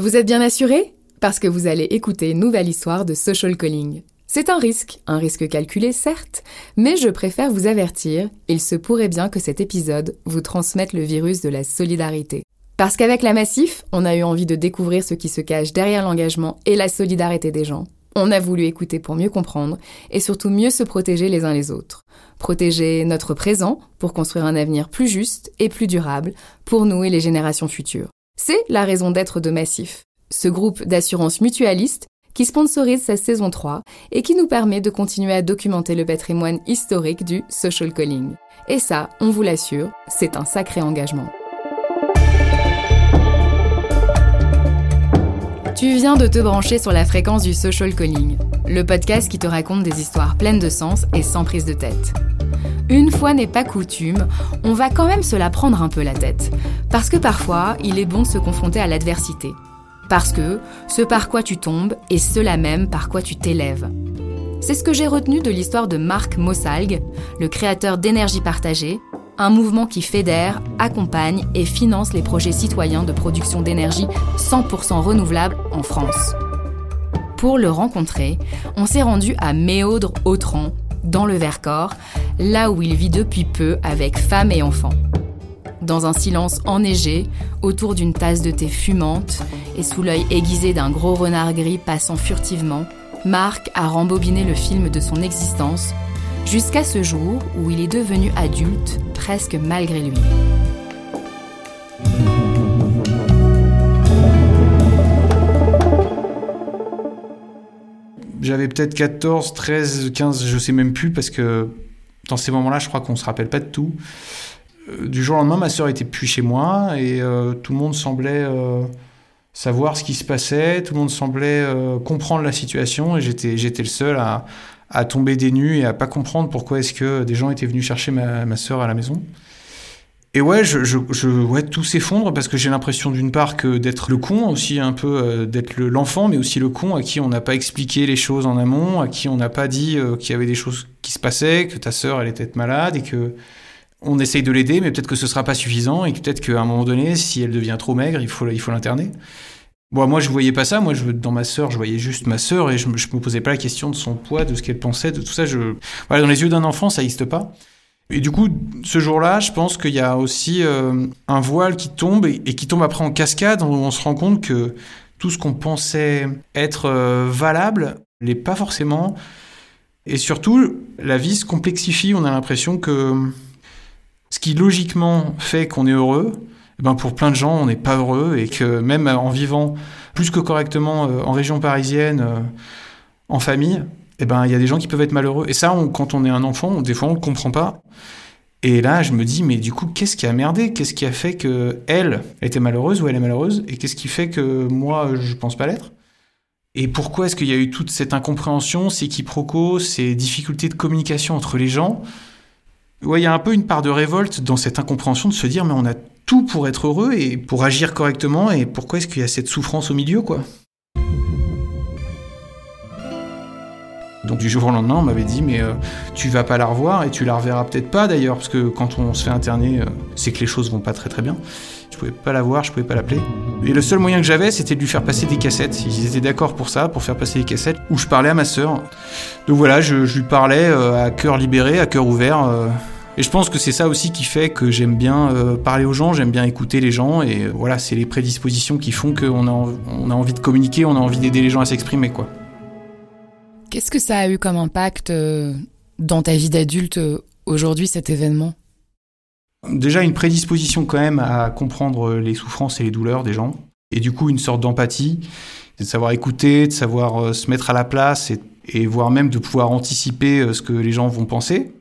Vous êtes bien assuré? Parce que vous allez écouter une nouvelle histoire de social calling. C'est un risque, un risque calculé certes, mais je préfère vous avertir, il se pourrait bien que cet épisode vous transmette le virus de la solidarité. Parce qu'avec la Massif, on a eu envie de découvrir ce qui se cache derrière l'engagement et la solidarité des gens. On a voulu écouter pour mieux comprendre et surtout mieux se protéger les uns les autres. Protéger notre présent pour construire un avenir plus juste et plus durable pour nous et les générations futures. C'est la raison d'être de Massif, ce groupe d'assurance mutualiste qui sponsorise sa saison 3 et qui nous permet de continuer à documenter le patrimoine historique du social calling. Et ça, on vous l'assure, c'est un sacré engagement. Tu viens de te brancher sur la fréquence du social calling, le podcast qui te raconte des histoires pleines de sens et sans prise de tête. Une fois n'est pas coutume, on va quand même se la prendre un peu la tête, parce que parfois, il est bon de se confronter à l'adversité. Parce que ce par quoi tu tombes est cela même par quoi tu t'élèves. C'est ce que j'ai retenu de l'histoire de Marc Mossalg, le créateur d'énergie partagée, un mouvement qui fédère, accompagne et finance les projets citoyens de production d'énergie 100% renouvelable en France. Pour le rencontrer, on s'est rendu à Méaudre-Autran, dans le Vercors, là où il vit depuis peu avec femme et enfants. Dans un silence enneigé, autour d'une tasse de thé fumante et sous l'œil aiguisé d'un gros renard gris passant furtivement, Marc a rembobiné le film de son existence jusqu'à ce jour où il est devenu adulte presque malgré lui. J'avais peut-être 14, 13, 15, je sais même plus, parce que dans ces moments-là, je crois qu'on se rappelle pas de tout. Euh, du jour au lendemain, ma sœur était plus chez moi et euh, tout le monde semblait euh, savoir ce qui se passait, tout le monde semblait comprendre la situation et j'étais, j'étais le seul à, à tomber des et à pas comprendre pourquoi est-ce que des gens étaient venus chercher ma, ma sœur à la maison. Et ouais, je, je, ouais, tout s'effondre parce que j'ai l'impression d'une part que d'être le con aussi un peu euh, d'être l'enfant, mais aussi le con à qui on n'a pas expliqué les choses en amont, à qui on n'a pas dit euh, qu'il y avait des choses qui se passaient, que ta sœur elle était malade et que on essaye de l'aider, mais peut-être que ce sera pas suffisant et peut-être qu'à un moment donné, si elle devient trop maigre, il faut il faut l'interner. Bon, moi, je voyais pas ça. Moi, je, dans ma sœur, je voyais juste ma sœur et je, je me posais pas la question de son poids, de ce qu'elle pensait, de tout ça. Je, voilà, dans les yeux d'un enfant, ça n'existe pas. Et du coup, ce jour-là, je pense qu'il y a aussi euh, un voile qui tombe et, qui tombe après en cascade, où on se rend compte que tout ce qu'on pensait être euh, valable l'est pas forcément. Et surtout, la vie se complexifie. On a l'impression que ce qui logiquement fait qu'on est heureux, eh ben pour plein de gens, on n'est pas heureux et que même en vivant plus que correctement euh, en région parisienne, en famille, eh ben il y a des gens qui peuvent être malheureux. Et ça, quand on est un enfant, des fois on le comprend pas. Et là, je me dis, mais du coup, qu'est-ce qui a merdé? Qu'est-ce qui a fait que elle était malheureuse ou elle est malheureuse? Et qu'est-ce qui fait que moi, je pense pas l'être? Et pourquoi est-ce qu'il y a eu toute cette incompréhension, ces quiproquos, ces difficultés de communication entre les gens? Ouais, il y a un peu une part de révolte dans cette incompréhension de se dire, mais on a tout pour être heureux et pour agir correctement, et pourquoi est-ce qu'il y a cette souffrance au milieu, quoi? Donc du jour au lendemain, on m'avait dit mais euh, tu vas pas la revoir et tu la reverras peut-être pas d'ailleurs parce que quand on se fait interner, euh, c'est que les choses vont pas très très bien. Je pouvais pas la voir, je pouvais pas l'appeler. Et le seul moyen que j'avais, c'était de lui faire passer des cassettes. Ils étaient d'accord pour ça, pour faire passer des cassettes où je parlais à ma sœur. Donc voilà, je, lui parlais euh, à cœur libéré, à cœur ouvert. Et je pense que c'est ça aussi qui fait que j'aime bien parler aux gens, j'aime bien écouter les gens. Et voilà, c'est les prédispositions qui font qu'on a, on a envie de communiquer, on a envie d'aider les gens à s'exprimer, quoi. Qu'est-ce que ça a eu comme impact euh, dans ta vie d'adulte aujourd'hui, cet événement? Déjà une prédisposition quand même à comprendre les souffrances et les douleurs des gens. Et du coup, une sorte d'empathie, de savoir écouter, de savoir se mettre à la place et, et voire même de pouvoir anticiper ce que les gens vont penser.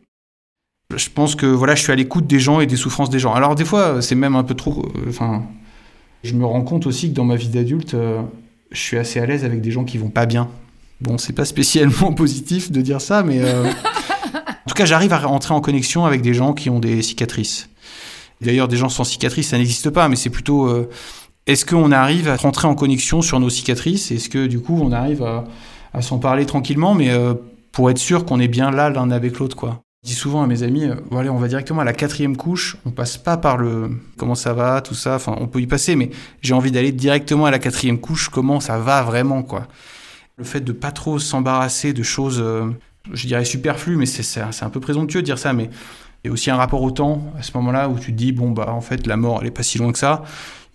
Je pense que voilà, je suis à l'écoute des gens et des souffrances des gens. Alors des fois, c'est même un peu trop. Euh, enfin, je me rends compte aussi que dans ma vie d'adulte, euh, je suis assez à l'aise avec des gens qui vont pas bien. Bon, c'est pas spécialement positif de dire ça, mais euh, en tout cas, j'arrive à rentrer en connexion avec des gens qui ont des cicatrices. D'ailleurs, des gens sans cicatrices, ça n'existe pas, mais c'est plutôt est-ce qu'on arrive à rentrer en connexion sur nos cicatrices? Est-ce que du coup, on arrive à, à s'en parler tranquillement, mais pour être sûr qu'on est bien là l'un avec l'autre, quoi. Je dis souvent à mes amis, euh, on va directement à la quatrième couche, on passe pas par le comment ça va, tout ça, enfin on peut y passer, mais j'ai envie d'aller directement à la quatrième couche, comment ça va vraiment, quoi? Le fait de pas trop s'embarrasser de choses, euh, je dirais superflues, mais c'est un peu présomptueux de dire ça, mais il y a aussi un rapport au temps, à ce moment-là, où tu te dis, bon, bah en fait, la mort, elle est pas si loin que ça.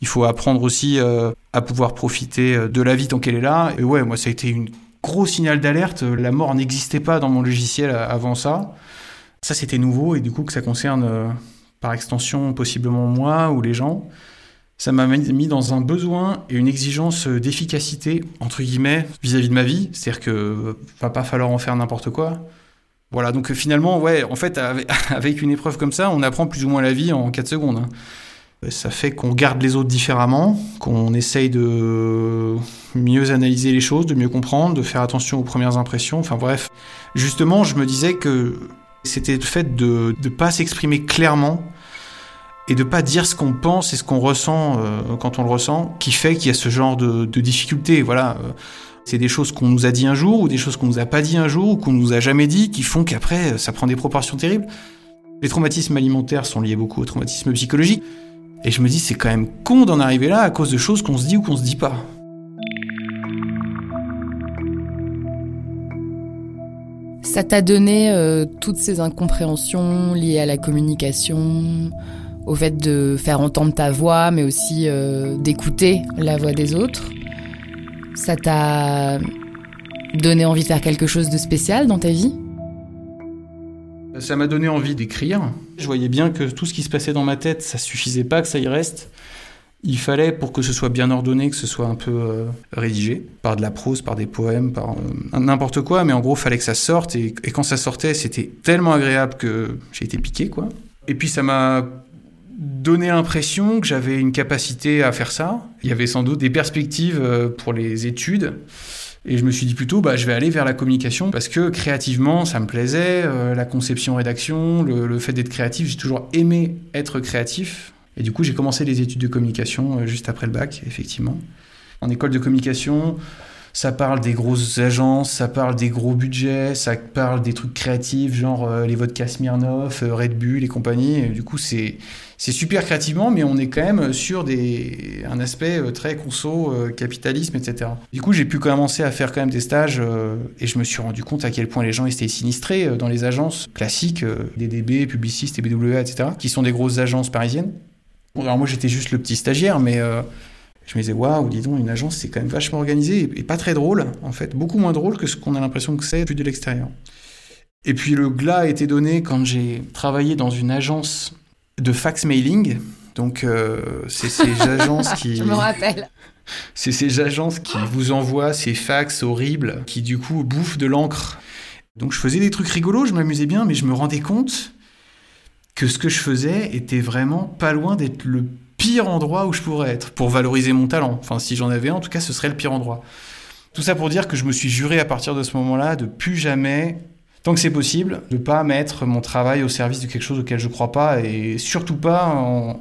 Il faut apprendre aussi euh, à pouvoir profiter de la vie tant qu'elle est là. Et ouais, moi, ça a été une gros signal d'alerte. La mort n'existait pas dans mon logiciel avant ça. Ça, c'était nouveau et du coup que ça concerne euh, par extension possiblement moi ou les gens. Ça m'a mis dans un besoin et une exigence d'efficacité, entre guillemets, vis-à-vis de ma vie. C'est-à-dire que va pas falloir en faire n'importe quoi. Voilà, donc finalement, ouais, en fait, avec une épreuve comme ça, on apprend plus ou moins la vie en 4 secondes. Hein. Ça fait qu'on garde les autres différemment, qu'on essaye de mieux analyser les choses, de mieux comprendre, de faire attention aux premières impressions. Enfin bref, justement, je me disais que c'était le fait de ne pas s'exprimer clairement et de pas dire ce qu'on pense et ce qu'on ressent euh, quand on le ressent, qui fait qu'il y a ce genre de, de difficultés. Voilà, euh, c'est des choses qu'on nous a dit un jour ou des choses qu'on nous a pas dit un jour ou qu'on nous a jamais dit, qui font qu'après ça prend des proportions terribles. Les traumatismes alimentaires sont liés beaucoup au traumatisme psychologique, et je me dis c'est quand même con d'en arriver là à cause de choses qu'on se dit ou qu'on se dit pas. Ça t'a donné euh, toutes ces incompréhensions liées à la communication, au fait de faire entendre ta voix, mais aussi euh, d'écouter la voix des autres. Ça t'a donné envie de faire quelque chose de spécial dans ta vie? Ça m'a donné envie d'écrire. Je voyais bien que tout ce qui se passait dans ma tête, ça suffisait pas que ça y reste il fallait, pour que ce soit bien ordonné, que ce soit un peu euh, rédigé, par de la prose, par des poèmes, par euh, n'importe quoi, mais en gros, il fallait que ça sorte, et, quand ça sortait, c'était tellement agréable que j'ai été piqué, quoi. Et puis ça m'a donné l'impression que j'avais une capacité à faire ça. Il y avait sans doute des perspectives euh, pour les études. Et je me suis dit plutôt, bah, je vais aller vers la communication parce que créativement, ça me plaisait, la conception-rédaction, le fait d'être créatif, j'ai toujours aimé être créatif. Et du coup, j'ai commencé les études de communication euh, juste après le bac, effectivement. En école de communication, ça parle des grosses agences, ça parle des gros budgets, ça parle des trucs créatifs, genre euh, les vodkas Smirnoff, euh, Red Bull et compagnie. du coup, c'est c'est super créativement, mais on est quand même sur des, un aspect très conso, capitalisme, etc. Du coup, j'ai pu commencer à faire quand même des stages et je me suis rendu compte à quel point les gens étaient sinistrés dans les agences classiques, DDB, Publiciste et BWA, etc., qui sont des grosses agences parisiennes. Alors moi j'étais juste le petit stagiaire, mais euh, je me disais waouh, dis donc, une agence c'est quand même vachement organisé et, pas très drôle en fait, beaucoup moins drôle que ce qu'on a l'impression que c'est vu de l'extérieur. Et puis le glas a été donné quand j'ai travaillé dans une agence de fax mailing. Donc euh, c'est ces agences qui. je me rappelle. C'est ces agences qui vous envoient ces fax horribles qui du coup bouffent de l'encre. Donc je faisais des trucs rigolos, je m'amusais bien, mais je me rendais compte que ce que je faisais était vraiment pas loin d'être le pire endroit où je pourrais être pour valoriser mon talent. Enfin, si j'en avais un, en tout cas, ce serait le pire endroit. Tout ça pour dire que je me suis juré à partir de ce moment-là de plus jamais, tant que c'est possible, de pas mettre mon travail au service de quelque chose auquel je crois pas et surtout pas en,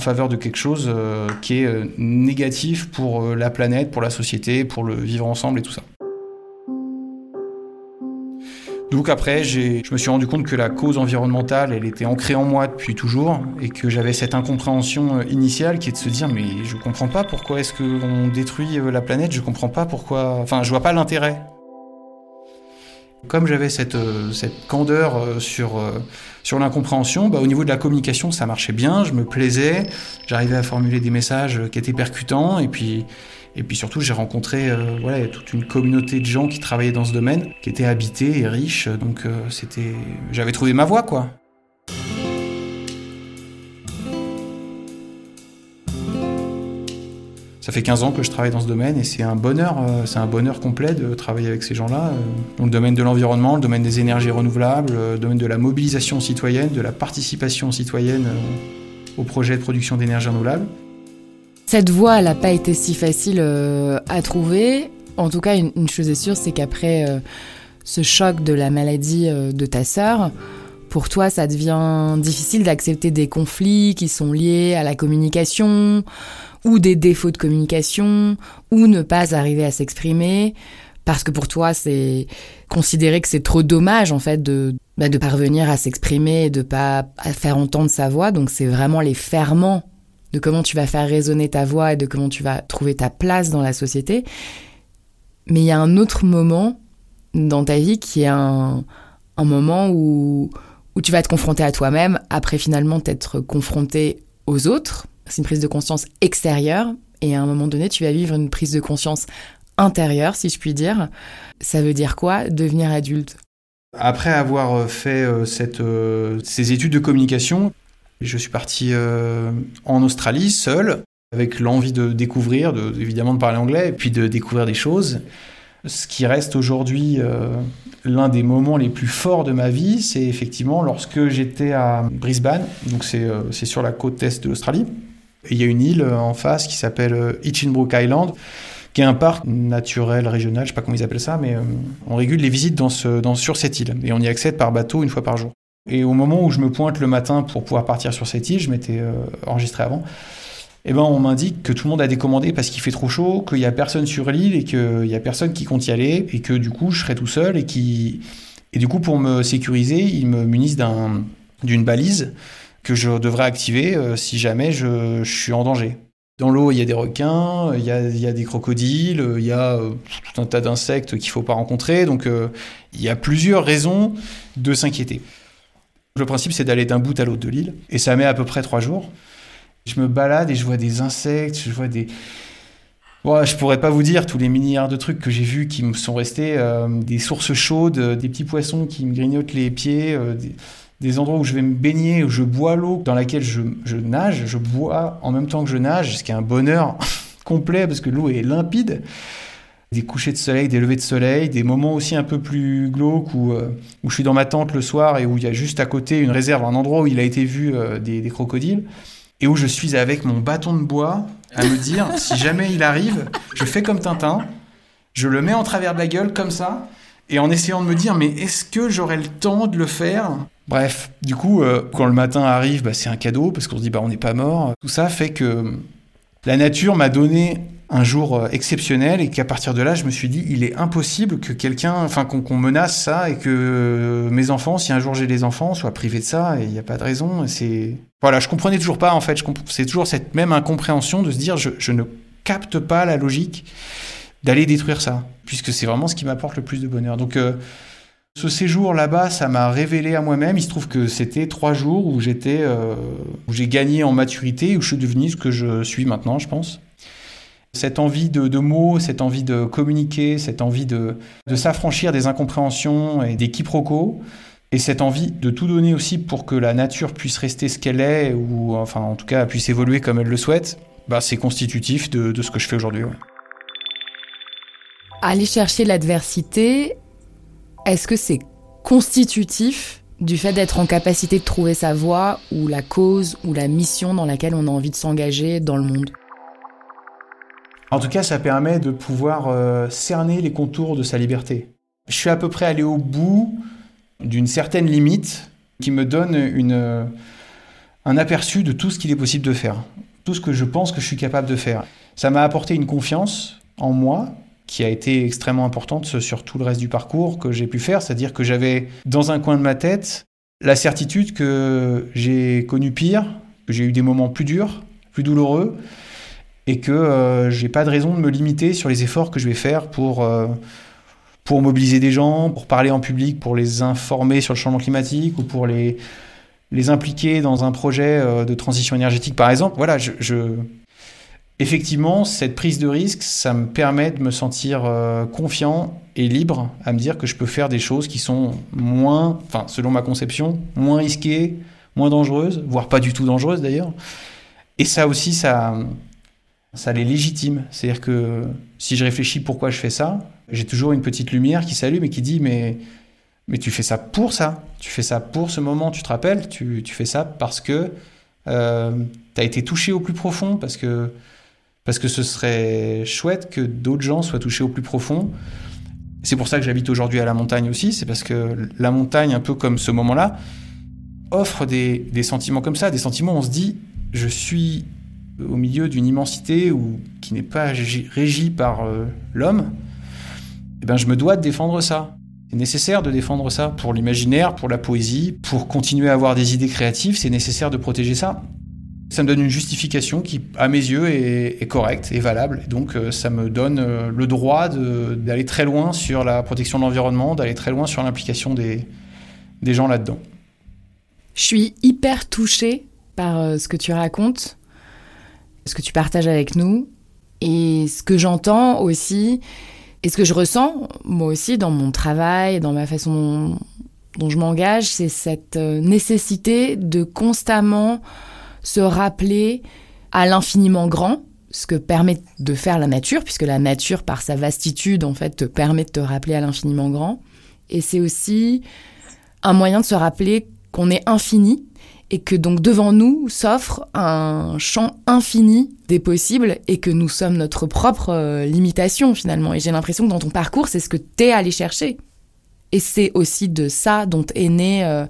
faveur de quelque chose euh, qui est euh, négatif pour euh, la planète, pour la société, pour le vivre ensemble et tout ça. Donc après, je me suis rendu compte que la cause environnementale, elle était ancrée en moi depuis toujours et que j'avais cette incompréhension initiale qui est de se dire mais je comprends pas pourquoi est-ce qu'on détruit la planète, je comprends pas pourquoi, enfin je vois pas l'intérêt. Comme j'avais cette, euh, cette candeur sur, sur l'incompréhension, bah, au niveau de la communication, ça marchait bien, je me plaisais, j'arrivais à formuler des messages qui étaient percutants et puis et puis surtout, j'ai rencontré euh, voilà, toute une communauté de gens qui travaillaient dans ce domaine, qui étaient habités et riches. Donc euh, c'était, j'avais trouvé ma voie, quoi. Ça fait 15 ans que je travaille dans ce domaine et c'est un bonheur, euh, c'est un bonheur complet de travailler avec ces gens-là. Dans le domaine de l'environnement, le domaine des énergies renouvelables, le domaine de la mobilisation citoyenne, de la participation citoyenne au projet de production d'énergie renouvelable. Cette voie, elle n'a pas été si facile euh, à trouver. En tout cas, une, chose est sûre, c'est qu'après euh, ce choc de la maladie euh, de ta sœur, pour toi, ça devient difficile d'accepter des conflits qui sont liés à la communication, ou des défauts de communication, ou ne pas arriver à s'exprimer, parce que pour toi, c'est considérer que c'est trop dommage, en fait, de bah, de parvenir à s'exprimer de pas faire entendre sa voix. Donc c'est vraiment les ferments de comment tu vas faire résonner ta voix et de comment tu vas trouver ta place dans la société. Mais il y a un autre moment dans ta vie qui est un, un moment où, où tu vas te confronter à toi-même après finalement t'être confronté aux autres. C'est une prise de conscience extérieure et à un moment donné, tu vas vivre une prise de conscience intérieure, si je puis dire. Ça veut dire quoi Devenir adulte? Après avoir euh, fait euh, euh, ces études de communication, je suis parti en Australie seul, avec l'envie de découvrir, de, évidemment de parler anglais, et puis de découvrir des choses. Ce qui reste aujourd'hui l'un des moments les plus forts de ma vie, c'est effectivement lorsque j'étais à Brisbane, donc c'est sur la côte est de l'Australie. Il y a une île en face qui s'appelle Hitchinbrook Island qui est un parc naturel régional, je sais pas comment ils appellent ça, mais euh, on régule les visites dans sur cette île et on y accède par bateau une fois par jour. Et au moment où je me pointe le matin pour pouvoir partir sur cette île, je m'étais euh, enregistré avant, eh ben on m'indique que tout le monde a décommandé parce qu'il fait trop chaud, qu'il y a personne sur l'île et qu'il y a personne qui compte y aller et que du coup je serai tout seul et qui et du coup pour me sécuriser, ils me munissent d'un d'une balise que je devrais activer euh, si jamais je, suis en danger. Dans l'eau, il y a des requins, il y a, des crocodiles, il y a euh, tout un tas d'insectes qu'il ne faut pas rencontrer. Donc, euh, il y a plusieurs raisons de s'inquiéter. Le principe, c'est d'aller d'un bout à l'autre de l'île. Et ça met à peu près trois jours. Je me balade et je vois des insectes, je vois des... Bon, je pourrais pas vous dire tous les milliards de trucs que j'ai vus qui me sont restés, des sources chaudes, des petits poissons qui me grignotent les pieds, des endroits où je vais me baigner, où je bois l'eau dans laquelle je, nage, je bois en même temps que je nage, ce qui est un bonheur complet parce que l'eau est limpide. Des couchers de soleil, des levées de soleil, des moments aussi un peu plus glauques où, euh, où je suis dans ma tente le soir et où il y a juste à côté une réserve, un endroit où il a été vu euh, des, des crocodiles et où je suis avec mon bâton de bois à me dire si jamais il arrive, je fais comme Tintin, je le mets en travers de la gueule comme ça et en essayant de me dire mais est-ce que j'aurai le temps de le faire? Bref, du coup, euh, quand le matin arrive, bah, c'est un cadeau parce qu'on se dit bah on n'est pas mort. Tout ça fait que la nature m'a donné un jour euh, exceptionnel et qu'à partir de là, je me suis dit il est impossible que quelqu'un, enfin qu'on menace ça et que mes enfants, si un jour j'ai des enfants, soient privés de ça et il n'y a pas de raison. C'est voilà, je comprenais toujours pas en fait. C'est toujours cette même incompréhension de se dire je, ne capte pas la logique d'aller détruire ça puisque c'est vraiment ce qui m'apporte le plus de bonheur. Donc euh, ce séjour là-bas, ça m'a révélé à moi-même. Il se trouve que c'était trois jours où j'étais, euh, où j'ai gagné en maturité, où je suis devenu ce que je suis maintenant, je pense. Cette envie de, mots, cette envie de communiquer, cette envie de, s'affranchir des incompréhensions et des quiproquos, et cette envie de tout donner aussi pour que la nature puisse rester ce qu'elle est, ou enfin en tout cas puisse évoluer comme elle le souhaite, bah, c'est constitutif de, ce que je fais aujourd'hui. Aller chercher l'adversité, est-ce que c'est constitutif du fait d'être en capacité de trouver sa voie ou la cause ou la mission dans laquelle on a envie de s'engager dans le monde? En tout cas, ça permet de pouvoir euh, cerner les contours de sa liberté. Je suis à peu près allé au bout d'une certaine limite qui me donne une, euh, un aperçu de tout ce qu'il est possible de faire, tout ce que je pense que je suis capable de faire. Ça m'a apporté une confiance en moi qui a été extrêmement importante sur tout le reste du parcours que j'ai pu faire, c'est-à-dire que j'avais dans un coin de ma tête la certitude que j'ai connu pire, que j'ai eu des moments plus durs, plus douloureux, et que euh, j'ai pas de raison de me limiter sur les efforts que je vais faire pour, euh, pour mobiliser des gens, pour parler en public, pour les informer sur le changement climatique ou pour les, les impliquer dans un projet euh, de transition énergétique, par exemple. Voilà, je, je Effectivement, cette prise de risque, ça me permet de me sentir euh, confiant et libre à me dire que je peux faire des choses qui sont moins, enfin, selon ma conception, moins risquées, moins dangereuses, voire pas du tout dangereuses d'ailleurs. Et ça aussi, ça, ça les légitime. C'est-à-dire que si je réfléchis pourquoi je fais ça, j'ai toujours une petite lumière qui s'allume et qui dit mais, mais tu fais ça pour ça, tu fais ça pour ce moment, tu te rappelles, tu, tu fais ça parce que euh, tu as été touché au plus profond, parce que parce que ce serait chouette que d'autres gens soient touchés au plus profond. C'est pour ça que j'habite aujourd'hui à la montagne aussi, c'est parce que la montagne, un peu comme ce moment-là, offre des, sentiments comme ça, des sentiments où on se dit, je suis au milieu d'une immensité qui n'est pas régie par euh, l'homme, eh ben je me dois de défendre ça. C'est nécessaire de défendre ça pour l'imaginaire, pour la poésie, pour continuer à avoir des idées créatives, c'est nécessaire de protéger ça. Ça me donne une justification qui, à mes yeux, est, correcte et valable. Et donc, euh, ça me donne euh, le droit d'aller très loin sur la protection de l'environnement, d'aller très loin sur l'implication des, gens là-dedans. Je suis hyper touchée par euh, ce que tu racontes, ce que tu partages avec nous, et ce que j'entends aussi, et ce que je ressens, moi aussi, dans mon travail, dans ma façon dont je m'engage, c'est cette nécessité de constamment se rappeler à l'infiniment grand, ce que permet de faire la nature, puisque la nature, par sa vastitude, en fait, te permet de te rappeler à l'infiniment grand. Et c'est aussi un moyen de se rappeler qu'on est infini et que donc devant nous s'offre un champ infini des possibles et que nous sommes notre propre euh, limitation finalement. Et j'ai l'impression que dans ton parcours, c'est ce que t'es allé chercher. Et c'est aussi de ça dont est né euh,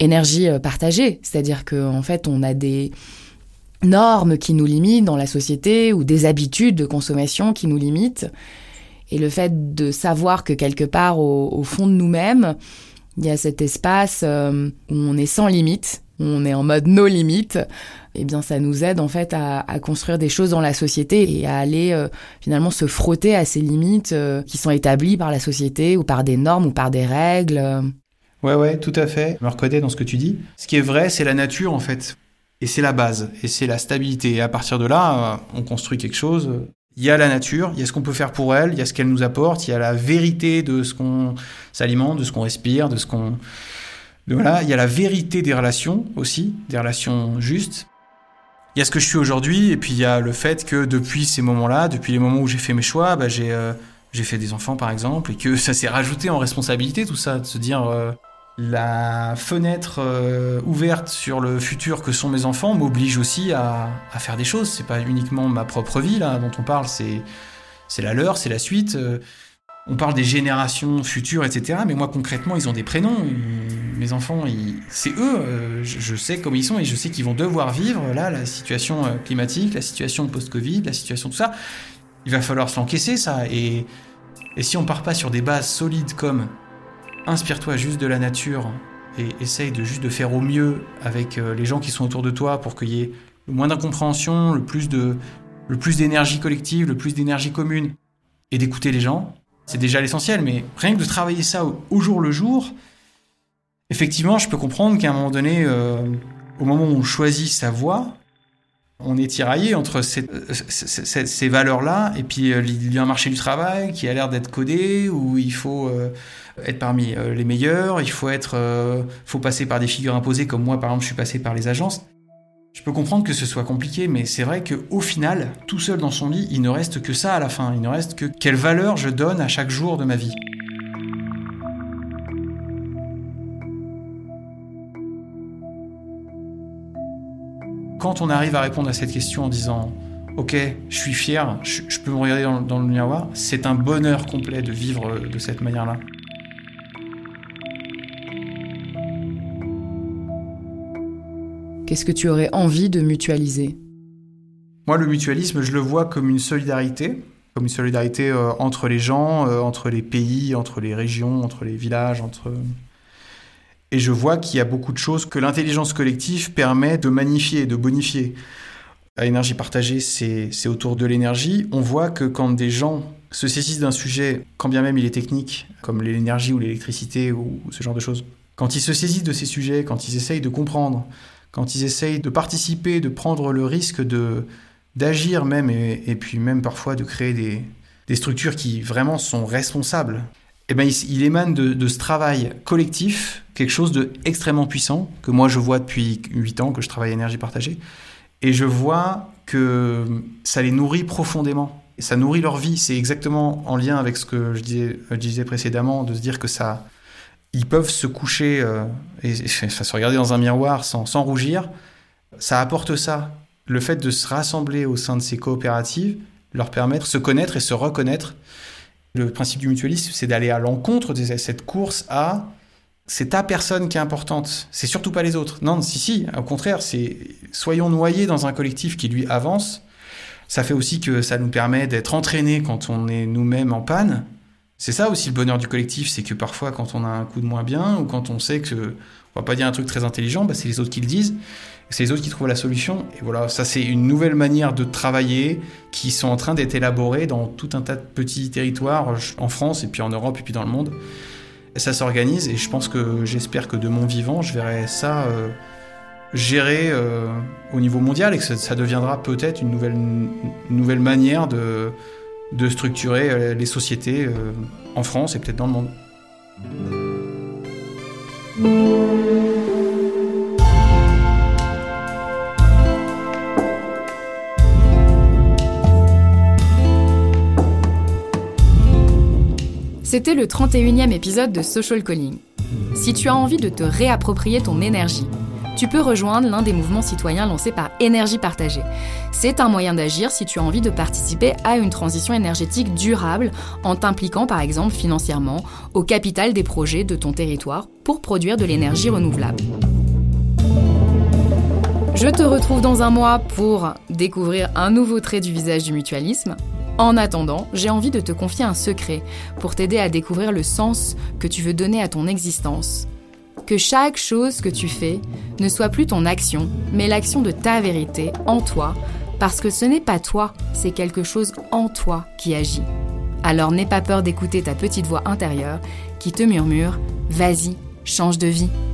énergie euh, partagée. C'est-à-dire qu'en fait, on a des normes qui nous limitent dans la société ou des habitudes de consommation qui nous limitent. Et le fait de savoir que quelque part au, fond de nous-mêmes, il y a cet espace euh, où on est sans limite, où on est en mode no limite, eh bien ça nous aide en fait à, construire des choses dans la société et à aller euh, finalement se frotter à ces limites qui sont établies par la société ou par des normes ou par des règles. Ouais, ouais, tout à fait. Je me reconnais dans ce que tu dis. Ce qui est vrai, c'est la nature, en fait. Et c'est la base. Et c'est la stabilité. Et à partir de là, euh, on construit quelque chose. Il y a la nature, il y a ce qu'on peut faire pour elle, il y a ce qu'elle nous apporte, il y a la vérité de ce qu'on s'alimente, de ce qu'on respire, de ce qu'on... Voilà, il y a la vérité des relations aussi, des relations justes. Il y a ce que je suis aujourd'hui, et puis il y a le fait que depuis ces moments-là, depuis les moments où j'ai fait mes choix, bah, j'ai euh, j'ai fait des enfants par exemple, et que ça s'est rajouté en responsabilité tout ça, de se dire euh, la fenêtre euh, ouverte sur le futur que sont mes enfants m'oblige aussi à, faire des choses. C'est pas uniquement ma propre vie là dont on parle, c'est la leur, c'est la suite. Euh, on parle des générations futures, etc. Mais moi concrètement, ils ont des prénoms. mes enfants, c'est eux. Euh, je, sais comment ils sont et je sais qu'ils vont devoir vivre là la situation climatique, la situation post-Covid, la situation tout ça. Il va falloir s'encaisser ça. Et, et si on part pas sur des bases solides comme inspire-toi juste de la nature et essaye de juste de faire au mieux avec euh, les gens qui sont autour de toi pour qu'il y ait le moins d'incompréhension, le plus de le plus d'énergie collective, le plus d'énergie commune et d'écouter les gens. C'est déjà l'essentiel, mais rien que de travailler ça au, jour le jour, effectivement, je peux comprendre qu'à un moment donné, euh, au moment où on choisit sa voie, on est tiraillé entre ces, valeurs-là et puis euh, il y a un marché du travail qui a l'air d'être codé où il faut euh, être parmi euh, les meilleurs, il faut être, faut passer par des figures imposées comme moi par exemple je suis passé par les agences. Je peux comprendre que ce soit compliqué, mais c'est vrai qu'au final, tout seul dans son lit, il ne reste que ça à la fin. Il ne reste que quelle valeur je donne à chaque jour de ma vie. Quand on arrive à répondre à cette question en disant Ok, je suis fier, je, peux me regarder dans, le miroir, c'est un bonheur complet de vivre de cette manière-là. Qu'est-ce que tu aurais envie de mutualiser? Moi, le mutualisme, je le vois comme une solidarité, comme une solidarité euh, entre les gens, euh, entre les pays, entre les régions, entre les villages, entre et je vois qu'il y a beaucoup de choses que l'intelligence collective permet de magnifier, de bonifier. La énergie partagée, c'est autour de l'énergie. On voit que quand des gens se saisissent d'un sujet, quand bien même il est technique, comme l'énergie ou l'électricité ou ce genre de choses, quand ils se saisissent de ces sujets, quand ils essayent de comprendre, quand ils essayent de participer, de prendre le risque de d'agir même, et, puis même parfois de créer des, des structures qui vraiment sont responsables eh ben, il, émane de, ce travail collectif quelque chose d'extrêmement puissant que moi je vois depuis 8 ans que je travaille à énergie partagée. Et je vois que ça les nourrit profondément. Et ça nourrit leur vie. C'est exactement en lien avec ce que je disais, précédemment, de se dire que ça, ils peuvent se coucher euh, et, se regarder dans un miroir sans, sans rougir. Ça apporte ça. Le fait de se rassembler au sein de ces coopératives leur permet de se connaître et se reconnaître le principe du mutualisme, c'est d'aller à l'encontre de cette course à c'est ta personne qui est importante, c'est surtout pas les autres. Non, si, si, au contraire, c'est soyons noyés dans un collectif qui lui avance. Ça fait aussi que ça nous permet d'être entraînés quand on est nous-mêmes en panne. C'est ça aussi le bonheur du collectif, c'est que parfois quand on a un coup de moins bien ou quand on sait que on va pas dire un truc très intelligent, bah, c'est les autres qui le disent, c'est les autres qui trouvent la solution. Et voilà, ça c'est une nouvelle manière de travailler qui sont en train d'être élaborées dans tout un tas de petits territoires en France et puis en Europe et puis dans le monde. Ça s'organise et je pense que j'espère que de mon vivant, je verrai ça euh, géré euh, au niveau mondial et que ça, deviendra peut-être une nouvelle, nouvelle manière de, de structurer euh, les sociétés en France et peut-être dans le monde. C'était le 31e épisode de Social Calling. Si tu as envie de te réapproprier ton énergie, tu peux rejoindre l'un des mouvements citoyens lancés par Énergie Partagée. C'est un moyen d'agir si tu as envie de participer à une transition énergétique durable en t'impliquant par exemple financièrement au capital des projets de ton territoire pour produire de l'énergie renouvelable. Je te retrouve dans un mois pour découvrir un nouveau trait du visage du mutualisme, en attendant, j'ai envie de te confier un secret pour t'aider à découvrir le sens que tu veux donner à ton existence. Que chaque chose que tu fais ne soit plus ton action, mais l'action de ta vérité en toi, parce que ce n'est pas toi, c'est quelque chose en toi qui agit. Alors n'aie pas peur d'écouter ta petite voix intérieure qui te murmure ⁇ Vas-y, change de vie ⁇